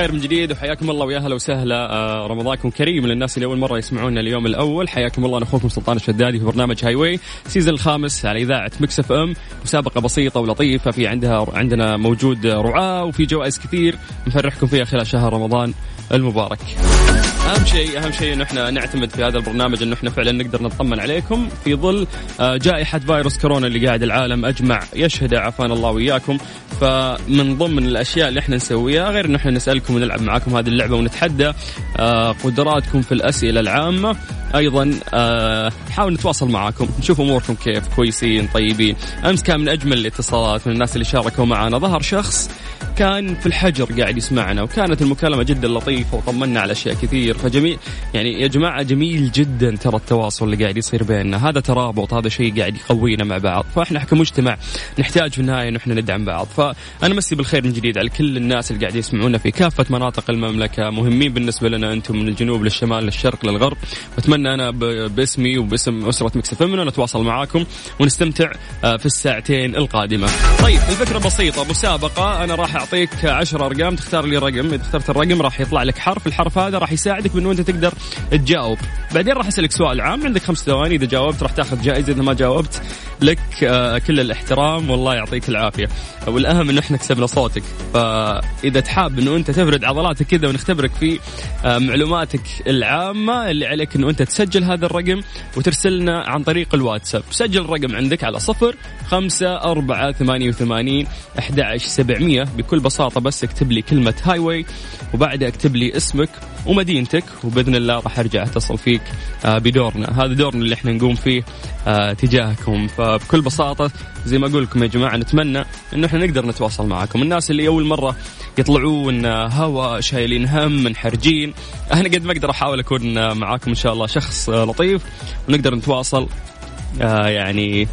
بالخير من جديد وحياكم الله ويا هلا وسهلا. آه، رمضانكم كريم للناس اللي أول مرة يسمعونا اليوم الأول. حياكم الله أنا أخوكم سلطان الشدادي في برنامج Highway season الخامس على إذاعة Mix FM مسابقة بسيطة ولطيفة في عندها عندنا موجود رعاة وفي جوائز كثير نفرحكم فيها خلال شهر رمضان. المبارك. أهم شيء أهم شيء انه إحنا نعتمد في هذا البرنامج انه إحنا فعلا نقدر نطمن عليكم في ظل آه، جائحة فيروس كورونا اللي قاعد العالم أجمع. يشهد عافانا الله وياكم فمن ضمن الأشياء اللي إحنا نسويها غير إن إحنا نسألكم ونلعب معاكم هذه اللعبة ونتحدى آه، قدراتكم في الأسئلة العامة. أيضا آه، نحاول نتواصل معاكم نشوف أموركم كيف كويسين طيبين. أمس كان من أجمل الاتصالات من الناس اللي شاركوا معنا. ظهر شخص كان في الحجر قاعد يسمعنا وكانت المكالمة جدا لطيفة وطمنا على أشياء كثير. فجميل يعني يا جماعة جميل جدا ترى التواصل اللي قاعد يصير بيننا. هذا ترابط هذا شيء قاعد يقوينا مع بعض. فإحنا كمجتمع نحتاج في النهاية انه إحنا ندعم بعض. فأنا مسي بالخير من جديد على كل الناس اللي قاعد يسمعونا في كافة مناطق المملكة. مهمين بالنسبة لنا أنتم من الجنوب للشمال للشرق للغرب. واتمنى أنا باسمي وباسم أسرة مكس انه نتواصل معاكم ونستمتع آه، في الساعتين القادمة. طيب الفكرة بسيطة مسابقة. أنا راح اعطيك 10 أرقام تختار لي رقم. إذا اخترت الرقم راح يطلع لك حرف الحرف هذا راح يساعدك بانه أنت تقدر تجاوب. بعدين راح أسألك سؤال عام عندك خمس ثواني إذا جاوبت راح تأخذ جائزة إذا ما جاوبت لك آه، كل الاحترام والله يعطيك العافية. والأهم إنه إحنا كسبنا صوتك. فإذا تحاب إنه أنت تفرد عضلاتك كذا ونختبرك في آه، معلوماتك العامة اللي عليك إنه أنت تسجل هذا الرقم وترسلنا عن طريق الواتساب. سجل الرقم عندك على صفر خمسة أربعة ثمانية وثمانين أحد سبعمية. بكل بساطة بس اكتب لي كلمة هاي واي وبعدها اكتب لي اسمك ومدينتك وبإذن الله راح أرجع أتصل فيك آه، بدورنا. هذا دورنا اللي إحنا نقوم فيه آه، تجاهكم. فبكل بساطة زي ما أقول لكم يا جماعة نتمنى إنه إحنا نقدر نتواصل معاكم الناس اللي أول مرة يطلعون هوا شايلين هم منحرجين أنا قد ما أقدر أحاول أكون معاكم إن شاء الله شخص لطيف ونقدر نتواصل آه، يعني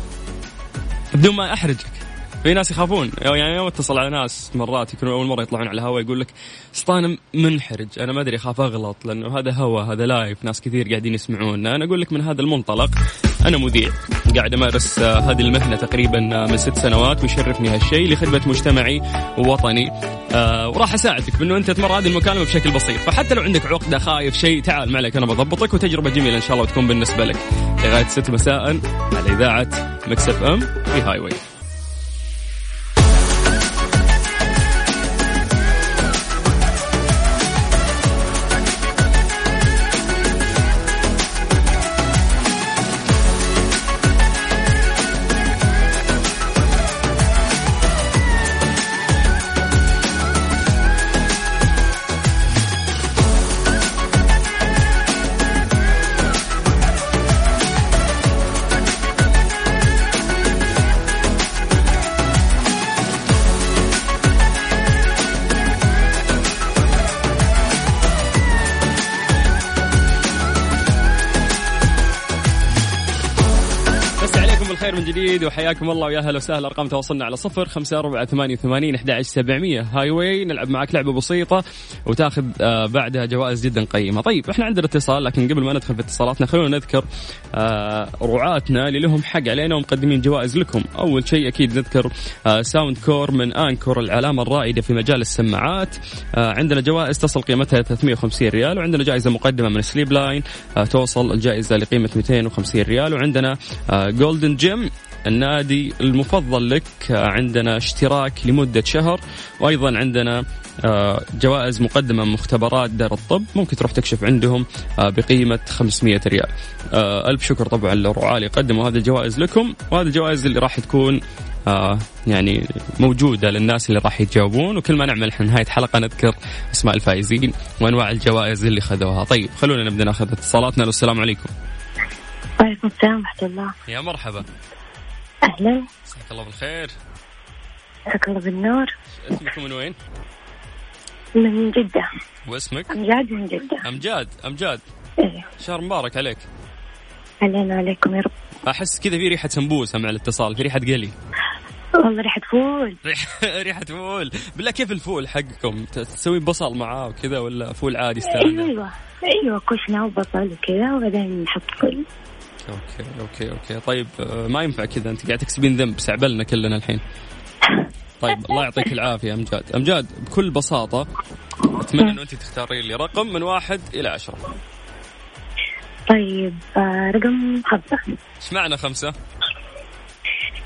بدون ما أحرجك. في ناس يخافون. يعني يوم اتصل على ناس مرات يكونوا أول مرة يطلعون على الهواء يقول لك سلطان منحرج أنا ما أدري أخاف أغلط لأنه هذا هوا هذا live ناس كثير قاعدين يسمعون. أنا أقول لك من هذا المنطلق أنا مذيع قاعد أمارس هذه المهنة تقريبا من ست سنوات ويشرفني هالشيء لخدمة مجتمعي ووطني. آه وراح أساعدك بأنه أنت تمر هذه المكالمه بشكل بسيط. فحتى لو عندك عقدة خايف شيء تعال ما عليك أنا بضبطك وتجربة جميلة إن شاء الله تكون بالنسبة لك. لغاية 6 مساء على إذاعة Mix FM في Highway جديد وحياكم الله ويا أهلا وسهلا. أرقام تواصلنا على صفر خمسة أربعة ثمانية وثمانين أحد سبعمية. Highway نلعب معك لعبة بسيطة وتأخذ آه، بعدها جوائز جدا قيمة. طيب إحنا عندنا اتصال لكن قبل ما ندخل في اتصالاتنا خلونا نذكر آه، رعاتنا اللي لهم حق علينا ومقدمين جوائز لكم. أول شيء أكيد نذكر Sound آه، core من Anker العلامة الرائدة في مجال السماعات. عندنا جوائز تصل قيمتها 350 ريال وعندنا جائزة مقدمة من Sleep Line توصل الجائزة لقيمة 250 ريال وعندنا Golden Gym النادي المفضل لك عندنا اشتراك لمدة شهر وأيضا عندنا آه، جوائز مقدمة من مختبرات دار الطب ممكن تروح تكشف عندهم آه، بقيمة 500 ريال. آه، ألف شكر طبعا للرعاة اللي قدموا هذه الجوائز لكم وهذه الجوائز اللي راح تكون يعني موجودة للناس اللي راح يتجاوبون وكل ما نعمل إحنا نهاية حلقة نذكر أسماء الفائزين وأنواع الجوائز اللي خذوها. طيب خلونا نبدأ ناخذ اتصالاتنا. السلام عليكم. وعليكم السلام ورحمة الله. يا مرحبا. أهلا. مساك الله بالخير. مساك الله بالنور. اسمك من وين؟ من جدة. واسمك؟ أمجاد من جدة. أمجاد أمجاد إيه. شهر مبارك عليك. علينا عليكم يا رب. أحس كذا في ريحة سمبوسة مع الاتصال في ريحة قلي. والله ريحة فول. ريحة فول. بالله كيف الفول حقكم؟ تسوي بصل معاه وكذا ولا فول عادي أيوه. أيوه كشنة وبصل وكذا وبعدين نحط فول. okay okay okay. طيب آه، ما ينفع كذا. أنت قاعد تكسبين ذنب سعبلنا كلنا الحين. طيب الله يعطيك العافية أمجاد. أمجاد بكل بساطة أتمنى إنه أنت تختارين لي رقم من واحد إلى عشرة. طيب آه، رقم خمسة. إيش معنى خمسة؟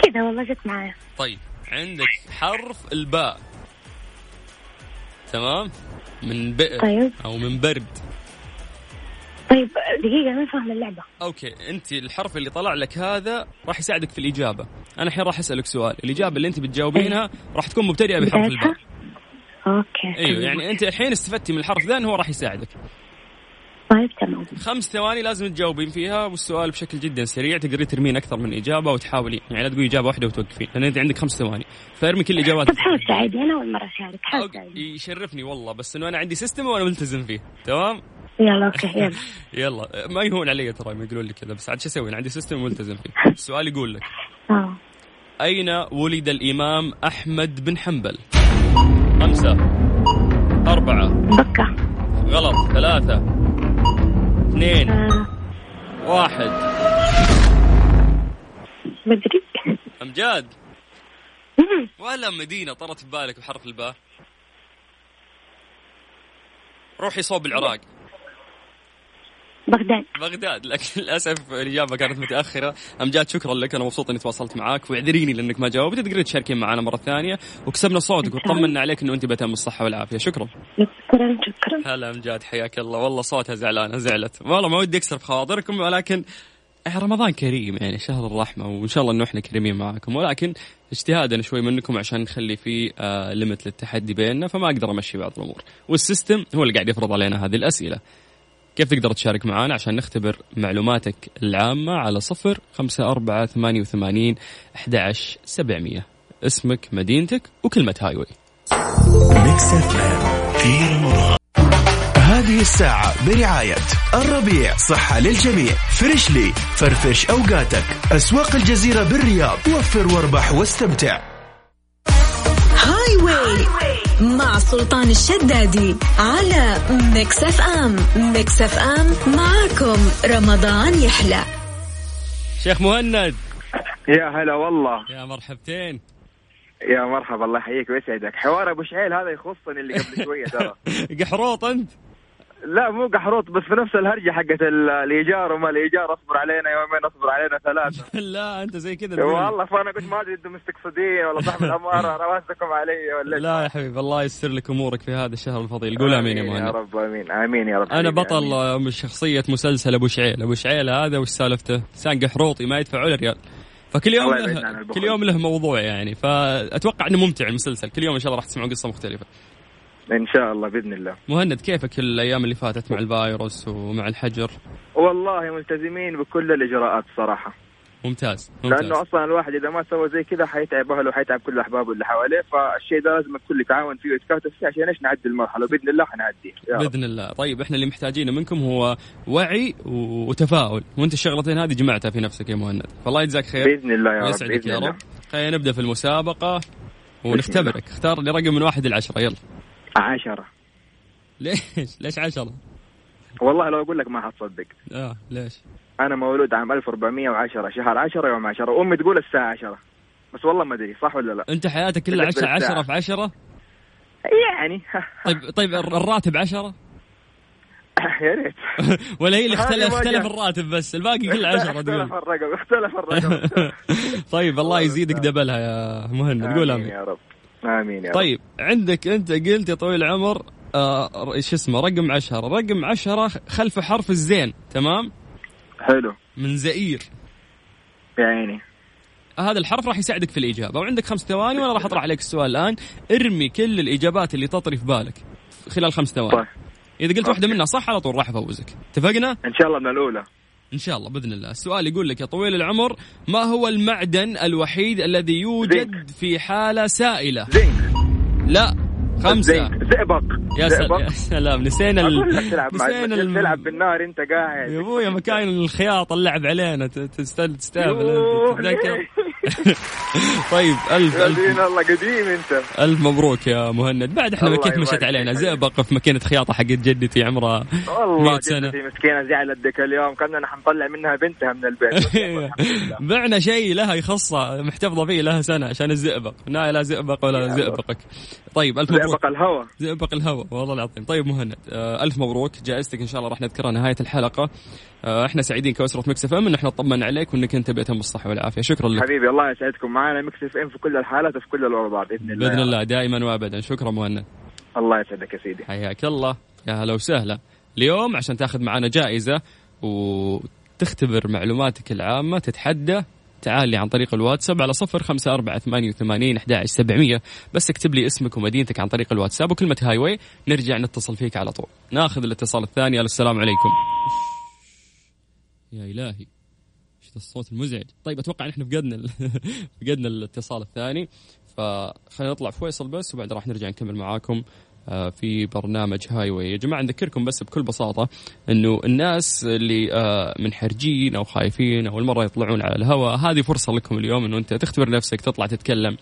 كذا والله جت معايا. طيب عندك حرف الباء. تمام؟ من بئر طيب. أو من برد. طيب دقيقة ما فاهمة اللعبة. okay أنت الحرف اللي طلع لك هذا راح يساعدك في الإجابة. أنا الحين راح أسألك سؤال. الإجابة اللي أنت بتجاوبينها راح تكون مبتدئة بحرف الباء. أيوه تمام. يعني أنت الحين استفدتي من الحرف ذا هو راح يساعدك. طيب تمام. خمس ثواني لازم تجاوبين فيها والسؤال بشكل جدا سريع. تقدرين ترمين أكثر من إجابة وتحاولين يعني لا تقولي إجابة واحدة وتوقفين لأن أنت عندك خمس ثواني. فارمي كل الاجابات طب حاول تساعدني أنا أول مرة أشارك حاول okay، تساعدني. يشرفني والله بس إنه أنا عندي system وأنا ملتزم فيه. تمام؟ يلا okay يلا. يلا. ما يهون علي ترى ما يقولون لي كذا بس عاد شو أسوي؟ أنا عندي system ملتزم فيه. السؤال يقول لك آه. أين ولد الإمام أحمد بن حنبل؟ خمسة أربعة بكة غلط ثلاثة اثنين آه. واحد. بدري أمجاد. ولا مدينة طرت ببالك بحرف الباء؟ روحي صوب العراق. بغداد. بغداد. لكن للأسف الاجابه كانت متأخرة. امجاد شكرا لك. أنا مبسوط إني تواصلت معاك. واعذريني لأنك ما جاوبت. تقدرين تشاركين معنا مرة ثانية. وكسبنا صوتك. وطمنا عليك إنه أنت بأتم الصحة والعافية. شكرا. شكرا شكرا. هلا امجاد حياك الله. والله صوتها زعلانه زعلت. والله ما ودي أكسر بخواطركم ولكن رمضان كريم. يعني شهر الرحمة. وإن شاء الله إنه إحنا كريمين معاكم. ولكن اجتهادا شوي منكم عشان نخلي في آه limit للتحدي بيننا. فما أقدر أمشي بعض الأمور. وال system هو اللي قاعد يفرض علينا هذه الأسئلة. كيف تقدر تشارك معنا عشان نختبر معلوماتك العامة على صفر خمسة أربعة ثمانية وثمانين أحد عشر سبعمية. اسمك مدينتك وكلمة Highway. هذه الساعة برعاية الربيع. صحة للجميع. Freshly. فرفش أوقاتك. أسواق الجزيرة بالرياض. وفر واربح واستمتع. Highway مع سلطان الشدادي على Mix FM. Mix FM معاكم. رمضان يحلى. شيخ مهند. يا هلا والله. يا مرحبتين. يا مرحبا الله يحييك ويسعدك. حوار أبو شعيل هذا يخصني اللي قبل شوية ترى. قحروط أنت؟ لا مو قحروط بس في نفس الهرجة حقت ال- الإيجار وما الإيجار أصبر علينا يومين أصبر علينا ثلاثة. لا أنت زي كذا. والله فأنا قلت ما أدري أنتم مستقصدين ولا صاحب الأمارة رواسكم علي ولا؟ لا يا حبيبي الله ييسر لك أمورك في هذا الشهر الفضيل. قول آمين يا يا مهند. رب آمين آمين يا رب. أنا حبيبي، بطل آمين. شخصية مسلسل أبو شعيل. أبو شعيل هذا وش سالفته؟ سان قحروطي ما يدفعوا له ريال فكل يوم له. كل يوم له موضوع يعني. فأتوقع أنه ممتع المسلسل. كل يوم إن شاء الله راح تسمعون قصة مختلفة. إن شاء الله بإذن الله. مهند كيفك الأيام اللي فاتت مع الفيروس ومع الحجر؟ والله ملتزمين بكل الإجراءات الصراحه ممتاز ممتاز. لأنه أصلا الواحد إذا ما سوى زي كذا حيتعب أهله وحيتعب كل أحبابه اللي حواليه فالشيء ده لازم الكل يتعاون فيه ويتكاتف فيه عشان إيش؟ نعدي المرحلة. باذن الله حنعديه يا رب. بإذن الله. طيب إحنا اللي محتاجينه منكم هو وعي وتفاؤل. وأنت الشغلتين هذه جمعتها في نفسك يا مهند. فالله يجزاك خير. بإذن الله يا رب ويسعدك بإذن يا رب خلينا نبدأ في المسابقة ونختبرك. اختار لي رقم من واحد لعشرة يلا. عشرة. ليش؟ ليش عشرة؟ والله لو أقول لك ما حتصدق. آه ليش؟ أنا مولود عام 1410 شهر 10 يوم 10 وامي تقول الساعة 10 بس والله ما أدري صح ولا لا؟ أنت حياتك كلها بالنسبة عشرة عشرة للساعة. في عشرة؟ يعني. طيب طيب الر- الراتب عشرة؟ يا ريت. ولا هي اللي اختلف اختلف. الراتب بس الباقي كله عشرة اختلف تقول الرقم اختلف الرقم. طيب الله يزيدك دبلها يا مهند قول آمين. يا رب. آمين يا رب. طيب عندك أنت قلت يا طويل العمر آه شو اسمه رقم عشرة. رقم عشرة خلف حرف الزين تمام؟ حلو. من زئير. يا عيني. هذا الحرف راح يساعدك في الإجابة. وعندك خمس ثواني وأنا راح أطرح عليك السؤال الآن. ارمي كل الإجابات اللي تطري في بالك خلال خمس ثواني. طيب. إذا قلت واحدة منها صح على طول راح أفوزك. اتفقنا؟ إن شاء الله من الأولى. إن شاء الله بإذن الله. السؤال يقول لك يا طويل العمر ما هو المعدن الوحيد الذي يوجد زنك. في حالة سائلة؟ زنك. لا خمسة. زنك زئبق. يا, سل... زئبق. يا سلام نسينا نسينا ال- تلعب بالنار أنت قاعد. يا ابويا مكان الخياط اللعب علينا. ت- تست- تستهبل يوه، أنت. تتذكر؟ طيب الف الف الله قديم أنت. ألف مبروك يا مهند. بعد إحنا مكيت يبارك مشت علينا. زئبق في ماكينة خياطة حقت جدتي عمرها والله 100 سنة. جدتي مسكينة زعلت ذيك اليوم. كنا حنطلع منها بنتها من البيت. والله. بعنا شيء لها يخصها محتفظة فيه لها سنة عشان الزئبق. لا لا زئبق ولا. زئبقك. طيب ألف مبروك. زئبق الهوى. زئبق الهوى والله العظيم. طيب مهند آه ألف مبروك جائزتك إن شاء الله راح نذكرها نهاية الحلقة. آه إحنا سعيدين كأسرة Mix FM إن إحنا نطمن عليك وإنك أنت بأتم بالصحه والعافية. شكرا لك. حبيبي الله يسعدكم معنا. Mix FM في كل الحالات وفي كل الأوضاع بإذن الله. بإذن الله دائما وابدا. شكرا مهند. الله يسعدك يا سيدي. حياك الله. يا هلا وسهلا. اليوم عشان تاخذ معنا جائزة وتختبر معلوماتك العامة تتحدى تعال لي عن طريق الواتساب على صفر خمسة أربعة ثمانية وثمانين أحد سبعمية. بس اكتب لي اسمك ومدينتك عن طريق الواتساب وكلمة Highway نرجع نتصل فيك على طول. ناخذ الاتصال الثاني. ألو، السلام عليكم. يا إلهي إيش الصوت المزعج؟ طيب أتوقع نحن فقدنا فقدنا الاتصال الثاني. فخلينا نطلع فيصل بس وبعد راح نرجع نكمل معاكم. في برنامج هاي واي يا جماعة نذكركم بس بكل بساطة إنه الناس اللي آه، منحرجين أو خايفين أو المرة يطلعون على الهواء هذه فرصة لكم اليوم إنه أنت تختبر نفسك تطلع تتكلم.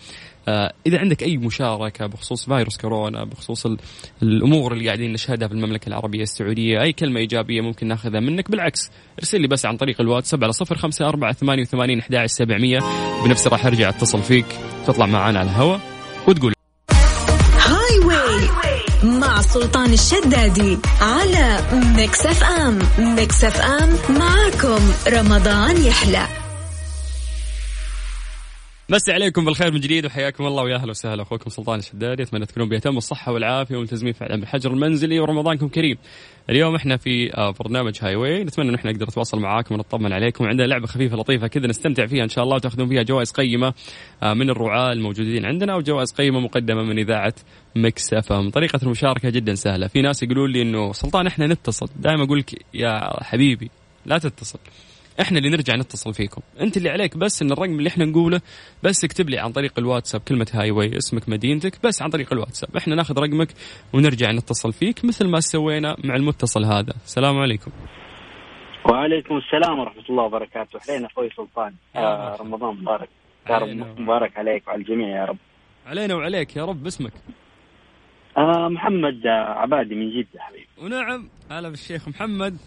آه، إذا عندك أي مشاركة بخصوص فيروس كورونا بخصوص ال- الأمور اللي قاعدين نشهدها في المملكة العربية السعودية أي كلمة إيجابية ممكن ناخذها منك بالعكس ارسل لي بس عن طريق الواتساب على صفر خمسة أربعة ثمانية وثمانين أحد سبعمية. بنفسي راح أرجع أتصل فيك تطلع معانا على الهواء وتقول سلطان الشدادي على Mix FM. Mix FM معاكم. رمضان يحلى. مسي عليكم بالخير من جديد وحياكم الله ويا أهلا وسهلا أخوكم سلطان الشدادي أتمنى تكونون بأتم الصحة والعافية وملتزمين في الحجر المنزلي ورمضانكم كريم. اليوم إحنا في آه، برنامج Highway نتمنى إن إحنا نقدر نتواصل معاكم ونطمن عليكم وعندنا لعبة خفيفة لطيفة كذا نستمتع فيها إن شاء الله وتأخذون فيها جوائز قيمة آه، من الرعاة الموجودين عندنا وجوائز قيمة مقدمة من إذاعة Mix FM. طريقة المشاركة جدا سهلة، في ناس يقولون لي إنه سلطان إحنا نتصل، دائما أقول لك يا حبيبي لا تتصل. إحنا اللي نرجع نتصل فيكم. انت اللي عليك بس ان الرقم اللي إحنا نقوله بس اكتب لي عن طريق الواتساب كلمة هاي واي اسمك مدينتك بس عن طريق الواتساب. إحنا ناخذ رقمك ونرجع نتصل فيك مثل ما سوينا مع المتصل هذا. السلام عليكم. وعليكم السلام ورحمة الله وبركاته. أهلين أخوي سلطان. آه. رمضان مبارك. يا رب. مبارك عليك وعلى الجميع يا رب. علينا وعليك يا رب. باسمك آه محمد عبادي من جدة حبيبي. ونعم. هلا بالشيخ محمد.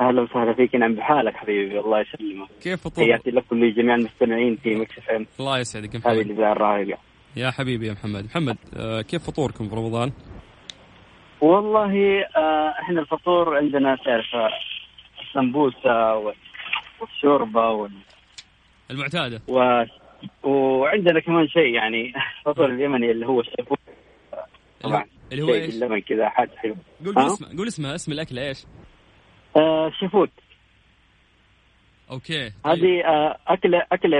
أهلا وسهلا فيك نعم بحالك حبيبي الله يسلمك. كيف فطور تحياتي لكم لجميع المستمعين في مكس الله يسعدك يا هذه محمد. الإذاعة الراهقة يا حبيبي يا محمد. محمد آه كيف فطوركم في رمضان؟ والله آه إحنا الفطور عندنا تعرف آه، السمبوسة وال- والشوربة وال... المعتادة. و... وعندنا كمان شيء يعني الفطور اليمني اللي هو الشيفوت طبعا اللي هو إيش؟ باللبن كذا قول ها؟ قول اسمه قول اسمه اسم الأكل إيش؟ آه شيفوت OK. طيب. هذه آه، أكلة أكلة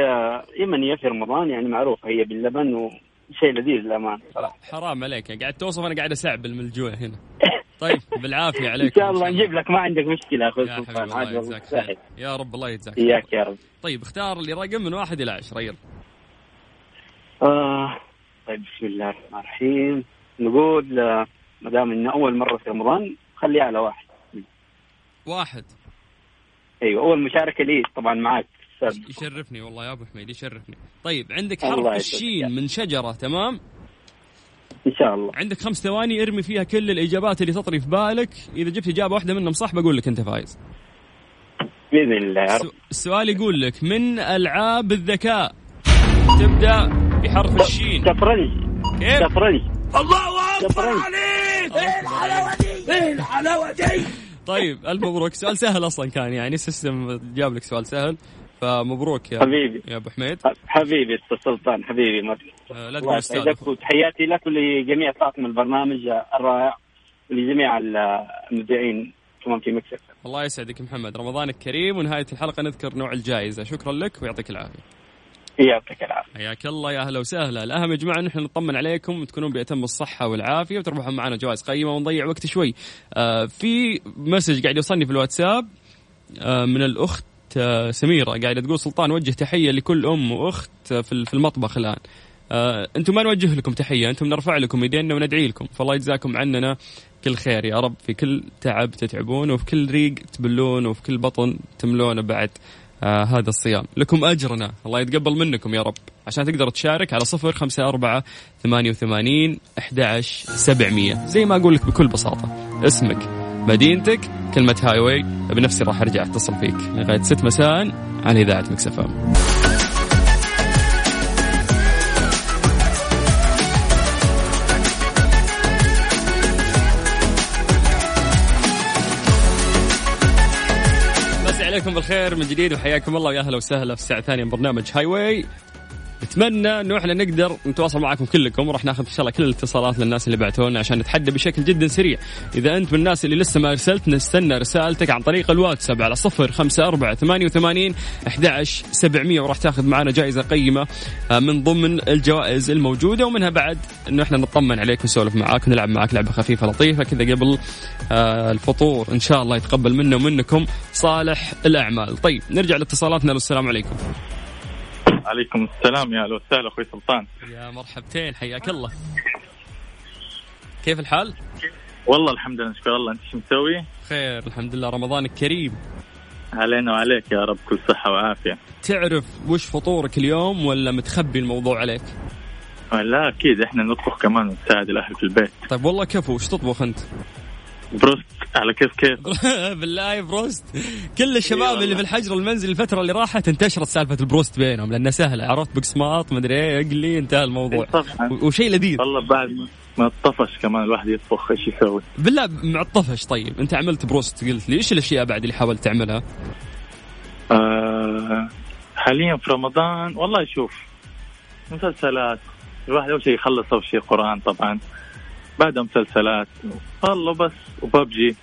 يمنية في رمضان يعني معروفة هي باللبن وشيء لذيذ للأمانة صراحة حرام عليك. قاعد توصف أنا قاعد اسعبل من الجوع هنا. طيب بالعافية عليك شاء الله نجيب لك ما عندك يا حبيبي سلطان الله عاد والله يجزاك سهل. خير يا رب الله يجزاك خير. يا رب. طيب اختار لي رقم من واحد إلى عشرة يلا. آه طيب بسم الله الرحمن الرحيم. نقول آه، ما دام إنه أول مرة في رمضان خليها على واحد. واحد. أيوة أول مشاركة لي طبعا معك. يشرفني والله يا أبو حميد يشرفني. طيب عندك حرف. الشين من شجرة تمام؟ إن شاء الله. عندك خمس ثواني ارمي فيها كل الإجابات اللي تطري في بالك. إذا جبت إجابة واحدة منهم صح بقول لك أنت فايز. بإذن الله السؤال يقول لك من ألعاب الذكاء؟ تبدأ بحرف الشين. شطرنج. كيف؟ شطرنج. الله أكبر طيب الف مبروك؟ سؤال سهل أصلا كان يعني السيستم جاب لك سؤال سهل فمبروك يا حبيبي. يا أبو حميد. حبيبي أستاذ سلطان حبيبي مرحبا آه، لا تقول وتحياتي لك ولجميع طاقم البرنامج الرائع ولجميع المذيعين كمان في Mix FM. الله يسعدك محمد. رمضانك كريم ونهاية الحلقة نذكر نوع الجائزة. شكرا لك ويعطيك العافية. يعطيك العافية. حياك الله يا أهلا وسهلا. الأهم يا جماعة نحن نطمن عليكم وتكونون بأتم الصحة والعافية وتربحون معنا جوائز قيمة ونضيع وقت شوي. آه في message قاعد يوصلني في الواتساب آه من الأخت آه سميرة قاعدة تقول سلطان وجه تحية لكل أم وأخت في في المطبخ الآن. آه أنتم ما نوجه لكم تحية أنتم نرفع لكم ايدينا وندعي لكم. فالله يجزاكم عننا كل خير يا رب في كل تعب تتعبون وفي كل ريق تبلون وفي كل بطن تملونه بعد. آه هذا الصيام. لكم أجرنا. الله يتقبل منكم يا رب. عشان تقدر تشارك على صفر خمسة أربعة ثمانية وثمانين سبعمية. زي ما أقول لك بكل بساطة. اسمك مدينتك كلمة هاي واي. بنفسي راح أرجع أتصل فيك لغاية ست مساء على إذاعة مكسفة عليكم بالخير من جديد وحياكم الله. ويا أهلا وسهلا في الساعة الثانية من برنامج هاي واي نتمنى إنه إحنا نقدر نتواصل معكم كلكم وراح ناخذ إن شاء الله كل الاتصالات للناس اللي بعثونا عشان نتحدى بشكل جدا سريع. إذا أنت من الناس اللي لسه ما أرسلت نستنى رسالتك عن طريق الواتساب على صفر خمسة أربعة ثمانية وثمانين أحد سبعمية. وراح تاخذ معنا جائزة قيمة آه، من ضمن الجوائز الموجودة ومنها بعد إنه إحنا نطمن عليك ونسولف معاك ونلعب معاك لعبة خفيفة لطيفة كذا قبل آه، الفطور. إن شاء الله يتقبل منا ومنكم صالح الأعمال. طيب نرجع لاتصالاتنا والسلام عليكم. عليكم السلام يا أهلا وسهلا أخوي سلطان يا مرحبتين حياك الله كيف الحال؟ والله الحمد لله نشكر الله أنت شو مسوي؟ خير الحمد لله رمضان كريم علينا وعليك يا رب كل صحة وعافية تعرف وش فطورك اليوم ولا متخبي الموضوع عليك؟ لا أكيد إحنا نطبخ كمان ونساعد الأهل في البيت طيب والله كفو وش تطبخ أنت؟ بروست على كيف كيف بالله بروست. كل الشباب اللي في الحجر المنزلي الفترة اللي راحت انتشرت سالفة البروست بينهم لأنها سهلة. عرفت بقسماط مدري إيه اقلي انتهى الموضوع. وشيء لذيذ. والله بعد ما الطفش كمان الواحد يطبخ إيش يسوي. بالله مع الطفش طيب أنت عملت بروست قلت لي إيش الأشياء بعد اللي حاولت تعملها؟ آه حاليا في رمضان والله شوف مسلسلات. الواحد أول شيء يخلص أول شيء قرآن طبعا. بعدها مسلسلات. والله بس و PUBG.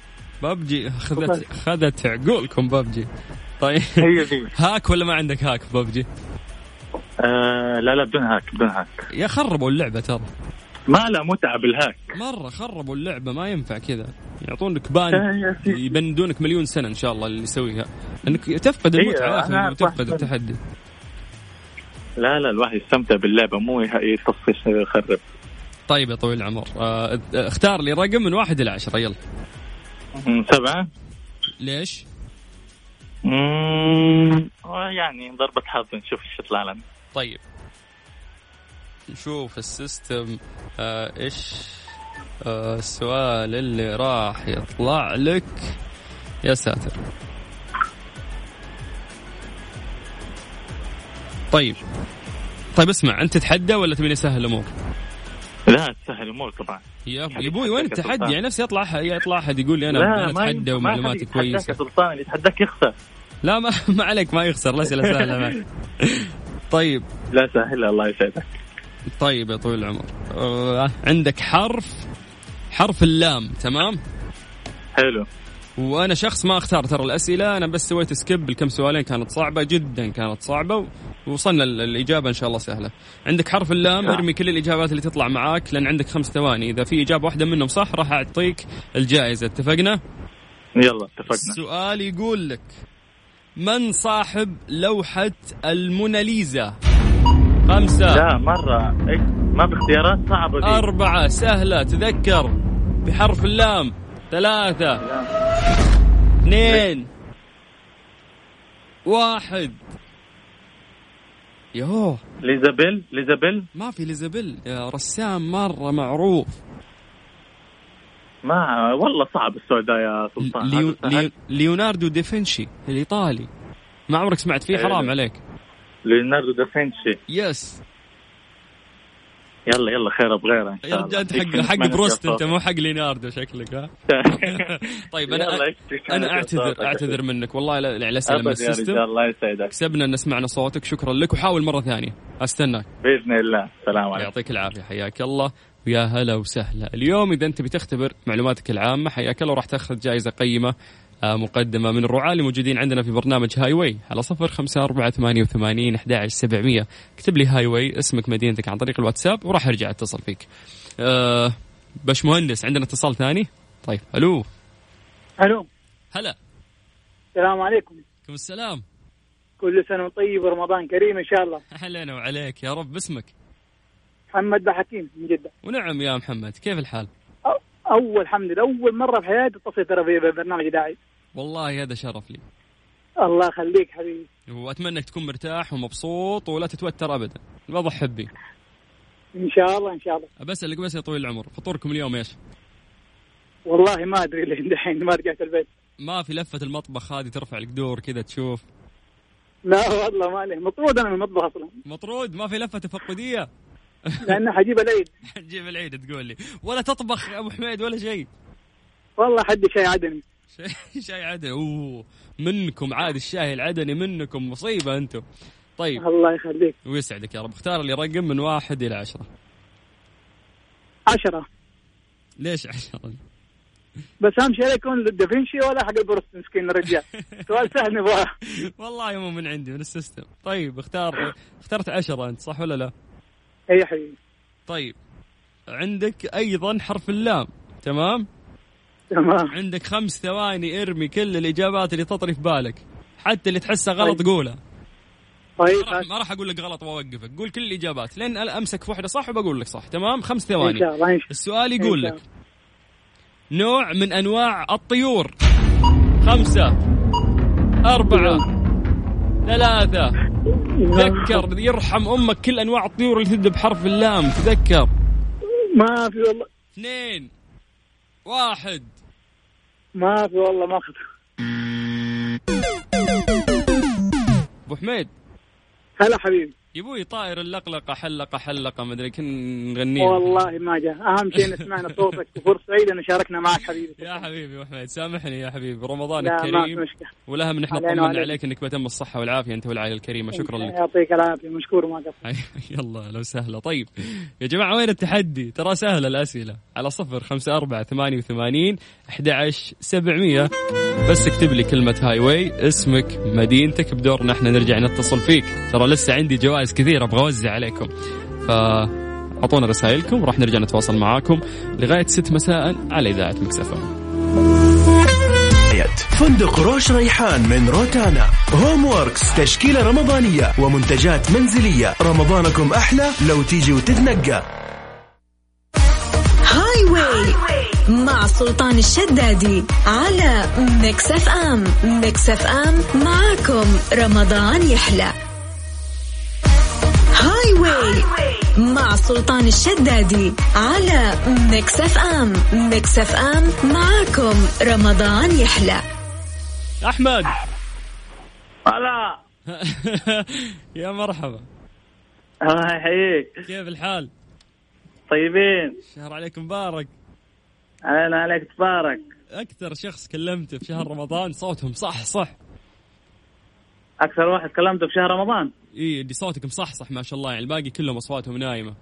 PUBG خذت خذت عقولكم ببجي. طيب. هي دي hack ولا ما عندك hack في ببجي؟ آه لا لا بدون hack بدون hack. يا خربوا اللعبة ترى. ما لا متعه بالهاك مرة خربوا اللعبة ما ينفع كذا. يعطونك بان يبندونك مليون سنة إن شاء الله اللي يسويها. إنك تفقد المتعة وتفقد التحدي. لا لا الواحد يستمتع باللعبة مو يخرب. طيب يا طويل العمر. آه اختار لي رقم من واحد إلى عشرة. يلا. سبعة. ليش؟ يعني ضربة حظ نشوف إيش يطلع لنا. طيب. نشوف السيستم آه إيش؟ آه السؤال اللي راح يطلع لك. يا ساتر. طيب. طيب اسمع أنت تتحدى ولا تبيني أسهل الأمور؟ لا تسهل الأمور طبعا. يا أبوي وين التحدي؟ يعني نفسي يطلع يطلع أحد يقول لي أنا اتحدى ومعلوماتي كويسه يا سلطان اللي يتحداك يخسر. لا ما, ما عليك ما يخسر. الاسئله سهلة معك طيب. لا سهل الله يسعدك. طيب يا طويل العمر. آه عندك حرف حرف اللام تمام؟ حلو. وأنا شخص ما أختار ترى الأسئلة أنا بس سويت skip لكم سؤالين كانت صعبة جدا كانت صعبة ووصلنا الإجابة إن شاء الله سهلة. عندك حرف اللام نعم. ارمي كل الإجابات اللي تطلع معاك لأن عندك خمس ثواني. إذا في إجابة واحدة منهم صح راح أعطيك الجائزة. اتفقنا؟ يلا اتفقنا. السؤال يقول لك من صاحب لوحة الموناليزا؟ خمسة. لا مرة. إيه؟ ما باختيارات صعبة دي. أربعة. سهلة. تذكر بحرف اللام. ثلاثة. اثنين. واحد. يوه ليزابيل ليزابيل. ما في ليزابيل. يا رسام مرة معروف. ما والله صعب السؤال ده يا سلطان. ليو... ليو... ليوناردو دافنشي الإيطالي. ما عمرك سمعت فيه؟ حرام عليك. ليوناردو دافنشي. yes. يلا يلا خير بغيره يا رجال أنت حق حق بروست أنت مو حق ليناردو شكلك ها؟ طيب أنا أنا اعتذر أعتذر منك. والله على من ال system. الله يسعدك. كسبنا أن سمعنا صوتك شكرا لك وحاول مرة ثانية. أستناك. بإذن الله. سلام عليكم. يعطيك العافية حياك الله ويا هلا وسهلا. اليوم إذا أنت بتختبر معلوماتك العامة حياك الله وراح تأخذ جائزة قيمة مقدمة من الرعاة اللي موجودين عندنا في برنامج Highway على صفر خمسة أربعة ثمانية وثمانين أحد سبعمية. اكتب لي Highway اسمك مدينتك عن طريق الواتساب وراح أرجع أتصل فيك. أه باش مهندس عندنا اتصال ثاني؟ طيب ألو. ألو. هلا. السلام عليكم. عليكم السلام. كل سنة وطيب ورمضان كريم إن شاء الله. أهلا وعليك يا رب. باسمك محمد بحكيم من جدة. ونعم يا محمد. كيف الحال؟ أول الحمد لله. أول مرة في حياتي اتصل ترى في برنامج داعي. والله هذا شرف لي. الله يخليك حبيبي. وأتمنى إنك تكون مرتاح ومبسوط ولا تتوتر ابدا. الوضع حبي إن شاء الله إن شاء الله. بسألك بس يا طويل العمر. فطوركم اليوم إيش؟ والله ما أدري لين دحين ما رجعت البيت. ما في لفة المطبخ هذه ترفع القدور كذا تشوف. لا والله ما عليه. مطرود أنا من المطبخ أصلا. مطرود؟ ما في لفة تفقدية لأنه حجيب العيد. تجيب العيد تقول لي. ولا تطبخ أبو حميد ولا شيء. والله حد شيء عدني. شاي عدني. أوه. منكم عاد الشاي العدني منكم مصيبة أنتم. طيب. الله يخليك. ويسعدك يا رب. اختار لي رقم من واحد إلى عشرة. عشرة. ليش عشرة؟ بس أهم شيء لا يكون دافنشي ولا حق البروست مسكين الرجال. سؤال سهل نبغاه. والله مو من عندي من ال system. طيب اختار اخترت عشرة أنت صح ولا لا؟ اي حبيبي. طيب. عندك أيضا حرف اللام تمام؟ تمام. عندك خمس ثواني ارمي كل الإجابات اللي تطري في بالك. حتى اللي تحسها غلط طيب. قولها طيب. ما راح- أقول لك غلط وأوقفك. قول كل الإجابات. لين أمسك في واحدة صح وبقول لك صح. تمام؟ خمس إن ثواني. السؤال يقول لك. نوع من أنواع الطيور. خمسة. أربعة. ثلاثة. تذكر. يرحم أمك كل أنواع الطيور اللي تبدأ بحرف اللام. تذكر. ما في والله. اثنين. واحد. ما في والله ما اخذ أبو حميد. هلا حبيبي. يبوي طائر اللقلقة حلقة حلقة مدري كن نغنيه والله ما جاء. أهم شيء نسمعنا صوتك. وفرصة سعيدة إن شاركنا معك حبيبي. يا حبيبي ابو حميد سامحني يا حبيبي. رمضان ما الكريم. ولها من إحنا طمنا. عليك إنك بتم الصحة والعافية أنت والعائلة الكريمة. شكرا لك. يعطيك العافية. مشكور وما قصر يلا لو سهلة. طيب يا جماعة وين التحدي؟ ترى سهلة الأسئلة. على صفر خمسة أربعة ثمانية وثمانين أحد عشر سبعمية. بس اكتب لي كلمة Highway اسمك مدينتك بدورنا إحنا نرجع نتصل فيك. ترى لسه عندي جوائز كثيرة أبغى أوزع عليكم. فأعطونا رسائلكم راح نرجع نتواصل معاكم لغاية ست مساء على إذاعة Mix FM فندق روش ريحان من روتانا. Home Works تشكيلة رمضانية ومنتجات منزلية. رمضانكم أحلى لو تيجي وتتنقى. Highway مع سلطان الشدادي على Mix FM. Mix FM معاكم. رمضان يحلى. way مع سلطان الشدادي على Mix FM Mix FM معاكم رمضان يحلى. أحمد. هلا. يا مرحبا. الله يحييك. كيف الحال؟ طيبين. شهر عليك مبارك. علينا عليك تبارك. أكثر شخص كلمته في شهر رمضان صوتهم صح صح. أكثر واحد كلمته في شهر رمضان. اي اللي صوتك مصحصح ما شاء الله يعني الباقي كلهم أصواتهم نايمة.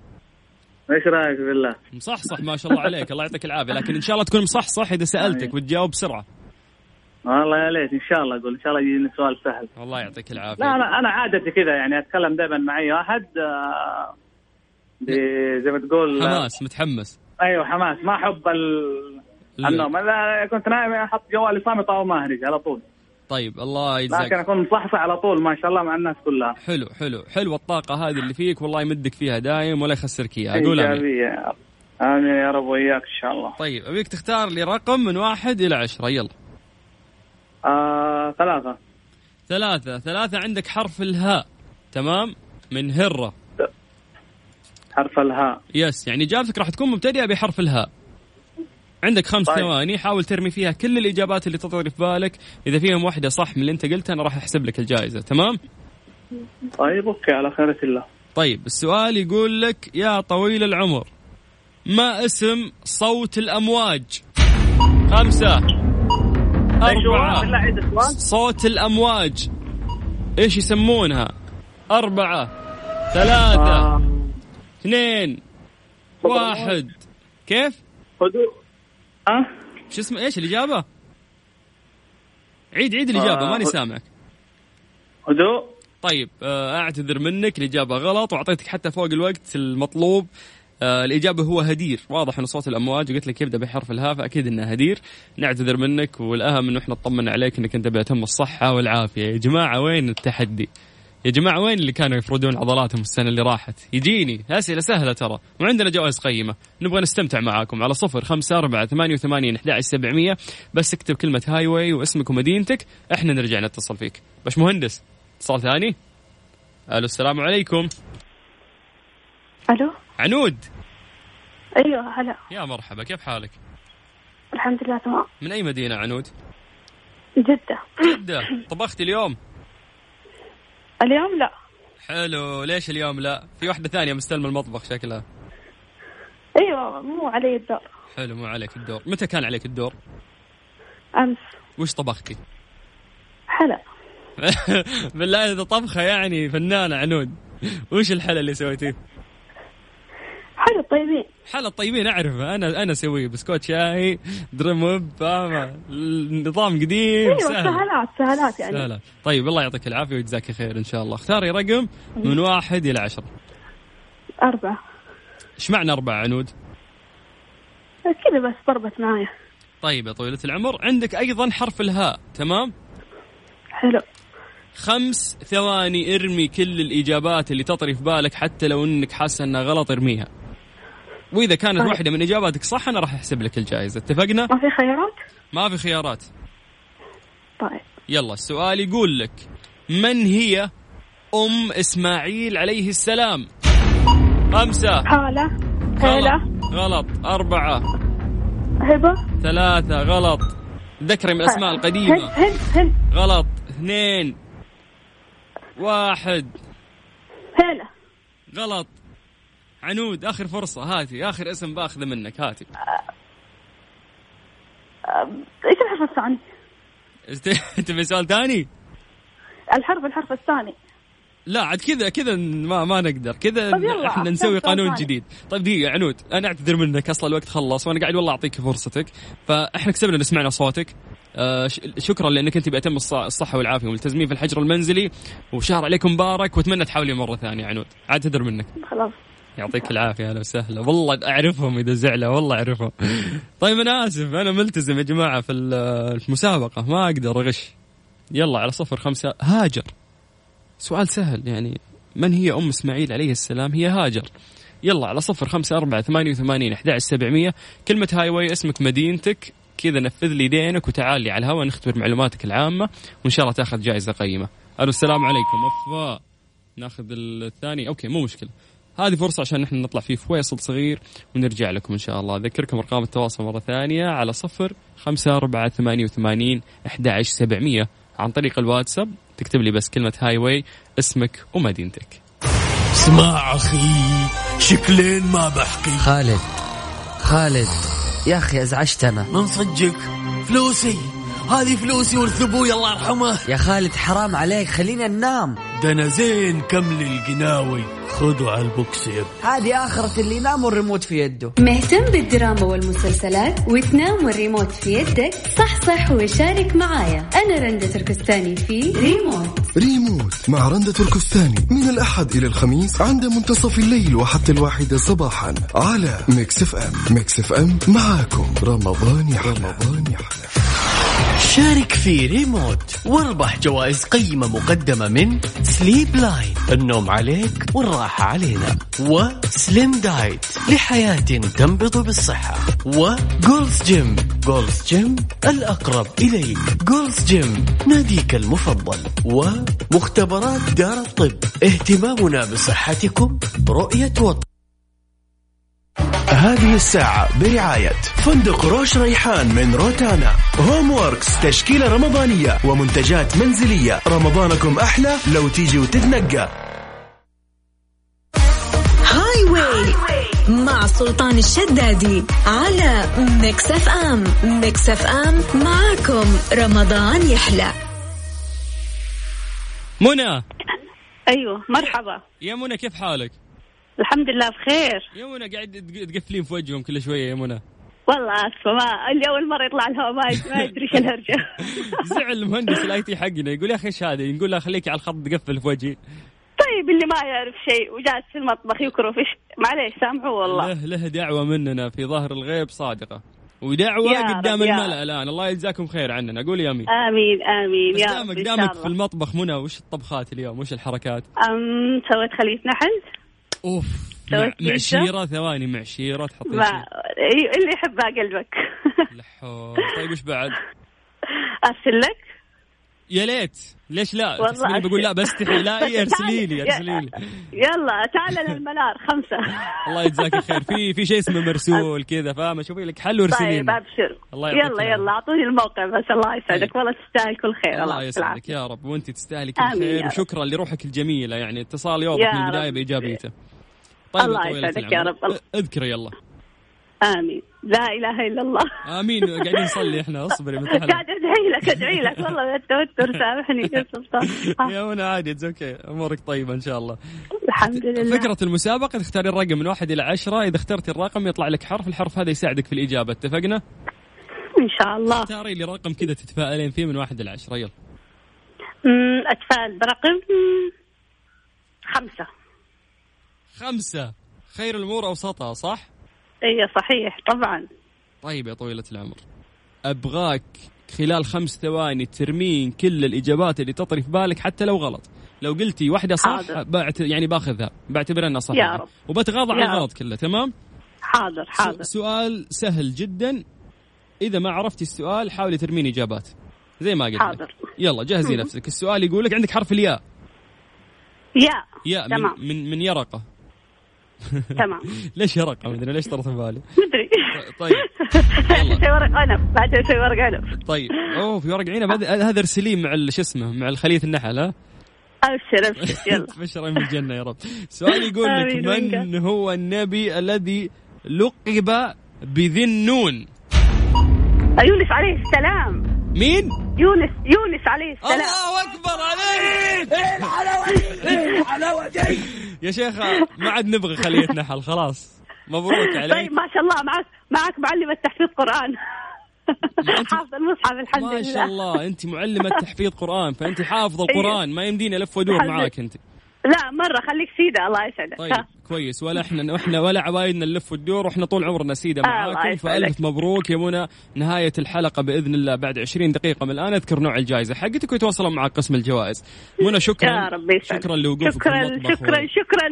إيش رأيك بالله؟ مصحصح ما شاء الله عليك الله يعطيك العافية لكن إن شاء الله تكون مصحصح إذا سألتك وتجاوب بسرعة. والله يا ليت إن شاء الله أقول إن شاء الله يجيني سؤال سهل. الله يعطيك العافية. لا أنا أنا عادتي كذا يعني أتكلم دائما مع أي واحد آه، زي ما تقول آه، حماس متحمس. أيوه حماس ما أحب ال-. النوم. أنا كنت نايم أحط جوالي صامت أو ما اهرج على طول. طيب الله لكن يجزاك أكون مصحصح على طول ما شاء الله مع الناس كلها. حلو حلو حلو الطاقة هذه اللي فيك والله يمدك فيها دايم ولا يخسرك إياها. أقول أمين. آمين يا رب وياك إن شاء الله. طيب أبيك تختار لي رقم من واحد إلى عشرة. يلا. آه ثلاثة. ثلاثة. ثلاثة عندك حرف الهاء. تمام؟ من هرة. حرف الهاء. yes يعني اجابتك راح تكون مبتدئة بحرف الهاء. عندك خمس طيب. ثواني حاول ترمي فيها كل الإجابات اللي تطري في بالك. إذا فيهم واحدة صح من اللي أنت قلتها أنا راح أحسب لك الجائزة تمام؟ طيب OK على خيرة الله. طيب السؤال يقول لك يا طويل العمر ما اسم صوت الأمواج؟ خمسة أربعة. عيد السؤال. صوت الأمواج إيش يسمونها؟ أربعة ثلاثة آه، اثنين واحد. كيف؟ ها؟ شو اسمه إيش الإجابة؟ عيد عيد الإجابة آه، ماني سامعك. هدوء. طيب آه، أعتذر منك الإجابة غلط وأعطيتك حتى فوق الوقت المطلوب. آه، الإجابة هو هدير. واضح أن صوت الأمواج وقلت لك يبدأ بحرف الهاء فأكيد أنه هدير. نعتذر منك والأهم أنه إحنا نطمن عليك أنك أنت بأتم الصحة والعافية. يا جماعة وين التحدي؟ يا جماعة وين اللي كانوا يفردون عضلاتهم السنة اللي راحت؟ يجيني. أسئلة سهلة ترى. وعندنا جوائز قيمة. نبغى نستمتع معاكم. على صفر خمسة أربعة ثمانية وثمانين أحد سبعمية. بس اكتب كلمة هاي واي واسمك ومدينتك. إحنا نرجع نتصل فيك. باش مهندس اتصال ثاني. ألو السلام عليكم. ألو؟ عنود. أيوه هلا. يا مرحبا كيف حالك؟ الحمد لله تمام. من أي مدينة عنود؟ جدة. جدة. طبختي اليوم. اليوم لا. حلو. ليش اليوم لا؟ في واحدة ثانية مستلمة المطبخ شكلها. أيوه مو علي الدور. حلو مو عليك الدور. متى كان عليك الدور؟ أمس. وش طبختي؟ حلا. بالله إذا طبخة يعني فنانة عنود. وش الحلا اللي سويتيه؟ حلو طيبين. حلا الطيبين اعرفه أنا أنا اسويه بسكوت شاي درمب فاهمة النظام قديم أيوه سهل. سهلات سهلات يعني. سهلة طيب الله يعطيك العافية ويجزاك خير إن شاء الله. اختاري رقم من واحد إلى عشرة. أربعة. إيش معنى أربعة عنود؟ كذا بس ضربت معايا. طيب يا طويلة العمر عندك أيضا حرف الهاء تمام؟ حلو. خمس ثواني ارمي كل الإجابات اللي تطري في بالك حتى لو أنك حاسة أنها غلط ارميها. وإذا كانت طيب. واحدة من إجاباتك صح أنا راح أحسب لك الجائزة. اتفقنا؟ ما في خيارات؟ ما في خيارات. طيب. يلا السؤال يقول لك من هي أم إسماعيل عليه السلام؟ خمسة. حالة هلا غلط. أربعة. هبة. ثلاثة. غلط. ذكري من الأسماء القديمة. هند هند غلط. اثنين. واحد. هلا غلط. عنود آخر فرصة. هاتي آخر اسم بأخذه منك. هاتي. إيش الحرف الثاني؟ تبي سؤال ثاني؟ الحرف الحرف الثاني. لا عاد كذا كذا ما ما نقدر. كذا طيب إحنا نسوي قانون ثاني. جديد. طيب دقيقة عنود. أنا أعتذر منك أصلا الوقت خلص وأنا قاعد والله أعطيك فرصتك. فإحنا كسبنا نسمعنا صوتك. آه شكرا لأنك أنت بأتم الص- الصحة والعافية والتزمين في الحجر المنزلي. وشهر عليكم مبارك وأتمنى تحاولي مرة ثانية عنود. أعتذر منك. خلاص. يعطيك العافية أهلا وسهلا. والله أعرفهم إذا زعلوا والله أعرفهم. طيب أنا آسف أنا ملتزم يا جماعة في ال- المسابقة ما أقدر أغش. يلا على صفر خمسة هاجر. سؤال سهل يعني من هي أم إسماعيل عليه السلام؟ هي هاجر. يلا على صفر خمسة أربعة ثمانية وثمانين أحد سبعمية. كلمة هاي واي اسمك مدينتك. كذا نفذ لي دينك وتعال لي على الهواء نختبر معلوماتك العامة وإن شاء الله تأخذ جائزة قيمة. ألو السلام عليكم. أفا ناخذ الثاني. أوكي مو مشكلة. هذه فرصة عشان نحن نطلع فيه فويصل صغير ونرجع لكم إن شاء الله. أذكركم أرقام التواصل مرة ثانية على صفر خمسة أربعة ثمانية وثمانين أحد سبعمية. عن طريق الواتساب تكتب لي بس كلمة هاي واي اسمك ومدينتك. اسمع أخي شكلين ما بحكي. خالد خالد يا أخي أزعجتنا. من صدقك؟ فلوسي. هذه فلوسي ورث أبوي الله يرحمه يا خالد حرام عليك خلينا ننام. ده أنا زين كمل القناوي خذوا على البوكس يا هذه آخرة اللي ينام والريموت في يده. مهتم بالدراما والمسلسلات وتنام والريموت في يدك؟ صح صح وشارك معايا. أنا رندة تركستاني في ريموت. ريموت مع رندة تركستاني من الأحد إلى الخميس عند منتصف الليل وحتى الواحدة صباحا على ميكس إف إم. ميكس إف إم معاكم. رمضان يحلى. رمضان يحلى. شارك في ريموت واربح جوائز قيمة مقدمة من سليب لاين النوم عليك والراحة علينا. وسليم دايت لحياة تنبض بالصحة. وجولدز جيم جولدز جيم الأقرب إليك. جولدز جيم ناديك المفضل. ومختبرات دار الطب. اهتمامنا بصحتكم رؤية وطن هذه الساعة برعاية فندق روش ريحان من روتانا. هوم ووركس تشكيلة رمضانية ومنتجات منزلية. رمضانكم أحلى لو تيجي وتتنقى. هاي واي مع سلطان الشدادي على ميكس اف ام ميكس اف ام معاكم. رمضان يحلى. منى. أيوه مرحبا. يا منى كيف حالك؟ الحمد لله بخير. يا منى قاعد تق- تقفلين في وجههم كل شوية يا منى والله اسفه ما اللي أول مرة يطلع الهواء ما ما يدري إيش الهرجة. زعل المهندس ال IT حقنا. يقول يا أخي إيش هذا؟ نقول له خليك على الخط تقفل في وجهي. طيب اللي ما يعرف شيء وجالس في المطبخ يكرف إيش؟ معليش سامحوا والله. له له دعوة مننا في ظهر الغيب صادقة. ودعوة يا قدام يا الملأ الآن. الله يجزاكم خير عننا. قولي امين آمين آمين. بس يا رب إن دامك شاء في المطبخ منى وش الطبخات اليوم؟ وش الحركات؟ أم سويت خلية نحل؟ أوف؟ معشيرة؟ ثواني معشيرة شيء إيه، اللي يحبها قلبك. حول. طيب وش بعد؟ أرسل لك؟ يا ليت. ليش لا؟ والله بقول لا بستحي لا إيه أرسلي لي أرسلي لي. يلا تعال للمنار خمسة. الله يجزاك خير في في شيء اسمه مرسول كذا فاهمة؟ شوفي لك حل وارسلي طيب أبشر. الله يلا. يلا أعطوني الموقع بس الله يسعدك. والله تستاهل كل خير الله يسعدك. يا رب وأنت تستاهلي كل خير. وشكرا لروحك الجميلة يعني. اتصال يا من البدايه رب. بايجابيته الله يسعدك يا. رب. اذكري يلا. آمين. لا إله إلا الله. آمين قاعدين نصلي إحنا اصبري قاعد أدعي لك أدعي لك. والله من التوتر سامحني يا سلطان. يا منى عادي it's okay أمورك طيبة إن شاء الله. الحمد لله. فكرة المسابقة تختاري الرقم من واحد إلى عشرة. إذا اخترتي الرقم يطلع لك حرف الحرف هذا يساعدك في الإجابة. اتفقنا؟ إن شاء الله. اختاري لي رقم كذا تتفائلين فيه من واحد إلى عشرة. يلا. أتفائل برقم أمم، خمسة خير الأمور أوسطها صح؟ اي صحيح طبعا طيب يا طويلة العمر أبغاك خلال خمس ثواني ترمين كل الإجابات اللي تطري في بالك حتى لو غلط لو قلتي واحدة صح حاضر. بعت يعني باخذها بعتبرها انها صح يا رب. وبتغاضى عن. الغلط كله تمام؟ حاضر حاضر سؤال سهل جدا إذا ما عرفتي السؤال حاولي ترمين إجابات زي ما قلت. حاضر يلا جهزي. نفسك السؤال يقول لك عندك حرف الياء يا ياء تمام من, من من يرقة تمام. ليش يرقة مدري ليش طرت في بالي؟ مدري. طيب. بعدين شيء ورق عنب. بعدين شيء ورق عنب. طيب. أوه في ورق عنب. هذا هذا ارسليه مع ال- شو اسمه مع الخلية النحل ها؟ أبشر أبشر. يلا. تبشرين بالجنة يا رب. سؤال يقول لك من. هو النبي الذي لقب بذي النون؟ يونس عليه السلام. مين؟ يونس يونس عليه السلام. الله أكبر عليك! إيه الحلاوه دي إيه الحلاوه دي يا شيخ ما عاد نبغى خلية نحل خلاص. مبروك عليك. طيب ما شاء الله معك معك معلمة تحفيظ قرآن. حافظ المصحف الحمد لله. ما شاء الله أنت معلمة تحفيظ قرآن فأنت حافظة. القرآن ما يمديني ألف وأدور معاك أنت. لا مرة خليك سيدة الله يسعدك. طيب. كويس. ولا إحنا إحنا ولا عوايدنا نلف وندور وإحنا طول عمرنا سيدة آه، معاكم. فألف مبروك يا منى. نهاية الحلقة بإذن الله بعد 20 دقيقة من الآن. أذكر نوع الجائزة حقتك ويتواصلوا مع قسم الجوائز. منى شكرا. يا رب يسعدك. شكرا لوقوفك شكرا شكرا شكرا.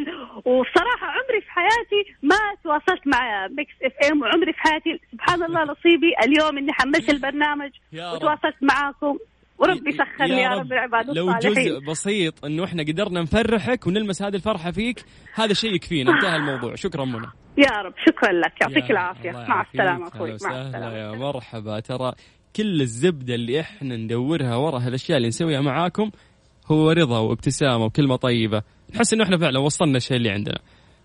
وبصراحة عمري في حياتي ما تواصلت مع ميكس إف إم. وعمري في حياتي سبحان الله نصيبي. اليوم إني حملت البرنامج. وتواصلت معاكم. وربي سخرني يا رب. العباد لو الصالحين. جزء بسيط إنه إحنا قدرنا نفرحك ونلمس هذه الفرحة فيك هذا شيء يكفينا. انتهى الموضوع. شكرا منى. يا رب. شكرا لك. يعطيك الله مع أهلا أخوي. مع وسهلا. السلامة. يا مرحبا. ترى كل الزبدة اللي إحنا ندورها ورا هالأشياء اللي نسويها معاكم هو رضا وابتسامة وكلمة طيبة. نحس إنه إحنا فعلا وصلنا الشيء اللي عندنا.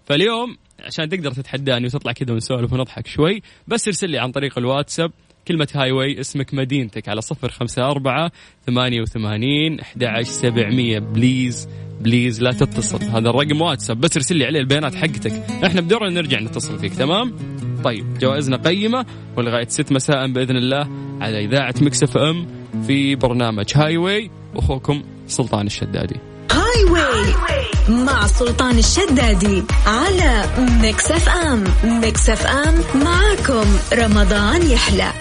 فاليوم عشان تقدر تتحداني وتطلع كذا ونسولف ونضحك شوي بس ارسل لي عن طريق الواتساب كلمة هاي واي اسمك مدينتك على صفر خمسة أربعة ثمانية وثمانين أحد عشر سبعمية. please please لا تتصل. هذا الرقم واتساب. بس ارسل لي عليه البيانات حقتك. إحنا بدورنا نرجع نتصل فيك تمام؟ طيب جوائزنا قيمة ولغاية ست مساء بإذن الله على إذاعة ميكس إف إم في برنامج هاي واي أخوكم سلطان الشدادي. هاي واي مع سلطان الشدادي على إم. ميكس إف إم معاكم. رمضان يحلى.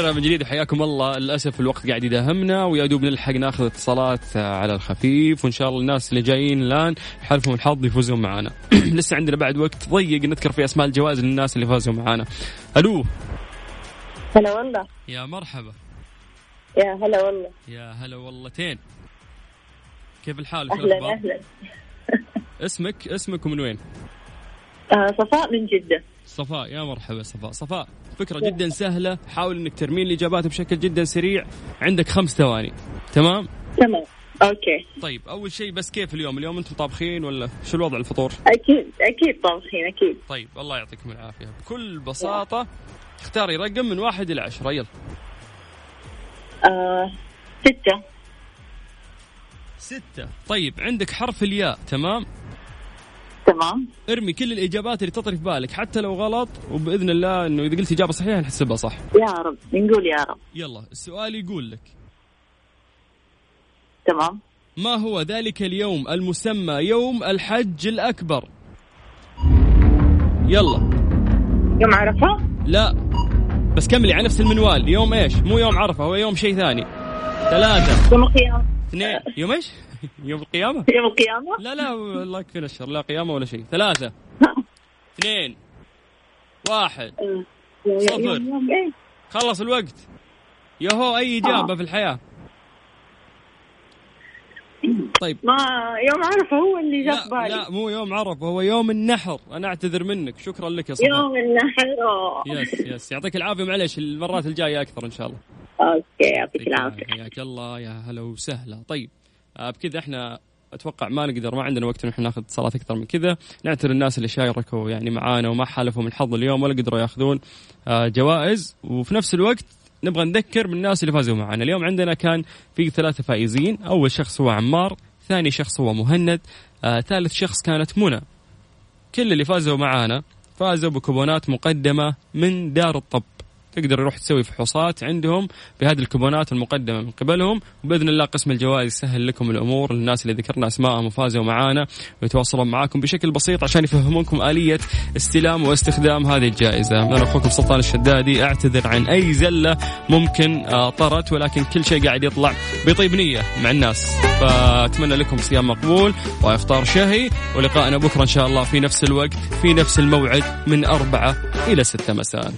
الخير من جديد حياكم الله. للأسف الوقت قاعد يداهمنا ويا دوب نلحق ناخذ اتصالات على الخفيف وإن شاء الله الناس اللي جايين الآن حالفهم الحظ يفوزون معنا لسه عندنا بعد وقت ضيق نذكر فيه أسماء الجوائز للناس اللي فازوا معنا ألو. هلا والله. يا مرحبا. يا هلا والله. يا هلا واللتين كيف الحال؟ أهلا أهلا. اسمك؟ اسمك ومن وين؟ آه صفاء من جدة. صفاء. يا مرحبا صفاء. صفاء فكرة جدا سهلة. حاول إنك ترمين الإجابات بشكل جدا سريع. عندك خمس ثواني. تمام؟ تمام. أوكي. طيب أول شيء بس كيف اليوم؟ اليوم أنتم طابخين ولا شو الوضع الفطور؟ أكيد أكيد طابخين أكيد. طيب الله يعطيكم العافية. بكل بساطة اختاري رقم من واحد إلى عشرة. يلا. آه ستة. ستة. طيب عندك حرف الياء. تمام؟ تمام. ارمي كل الإجابات اللي تطري في بالك حتى لو غلط وبإذن الله إنه إذا قلت إجابة صحيحة نحسبها صح. يا رب نقول يا رب. يلا السؤال يقول لك. تمام. ما هو ذلك اليوم المسمى يوم الحج الأكبر؟ يلا. يوم عرفة؟ لا. بس كملي على نفس المنوال. يوم إيش؟ مو يوم عرفة هو يوم شيء ثاني. ثلاثة. يوم القيامة. اثنين. يوم إيش؟ يوم القيامة؟ يوم القيامة؟ لا لا الله يكفينا الشر لا قيامة ولا شيء. ثلاثة. اثنين. واحد. صفر. يوم إيه؟ خلص الوقت. يهو أي إجابة في الحياة؟ طيب. ما يوم عرفة هو اللي جاء في بالي. لا مو يوم عرفة هو يوم النحر. أنا أعتذر منك. شكرا لك يا صفاء يوم النحر. أوه. يس يس. يعطيك العافية معليش المرات الجاية أكثر إن شاء الله. أوكي يعطيك العافية. حياك الله يا هلا وسهلا. طيب. آه، بكذا إحنا أتوقع ما نقدر ما عندنا وقت إن إحنا ناخذ اتصالات أكثر من كذا. نعتذر الناس اللي شاركوا يعني معانا وما حالفوا من حظ اليوم ولا قدروا ياخذون آه، جوائز. وفي نفس الوقت نبغى نذكر بالناس اللي فازوا معنا. اليوم عندنا كان في ثلاثة فائزين. أول شخص هو عمار ثاني شخص هو مهند آه، ثالث شخص كانت منى. كل اللي فازوا معانا فازوا بكوبونات مقدمة من دار الطب. تقدر تروح تسوي فحوصات عندهم بهذه الكوبونات المقدمة من قبلهم. وبإذن الله قسم الجوائز يسهل لكم الأمور للناس اللي ذكرنا اسمائهم وفازوا معانا ويتواصلون معاكم بشكل بسيط عشان يفهمونكم آلية استلام واستخدام هذه الجائزة. أنا أخوكم سلطان الشدادي أعتذر عن أي زلة ممكن آه، طرت ولكن كل شيء قاعد يطلع بطيب نية مع الناس. فأتمنى لكم صيام مقبول وإفطار شهي ولقائنا بكرة إن شاء الله في نفس الوقت في نفس الموعد من أربعة إلى ستة مساء.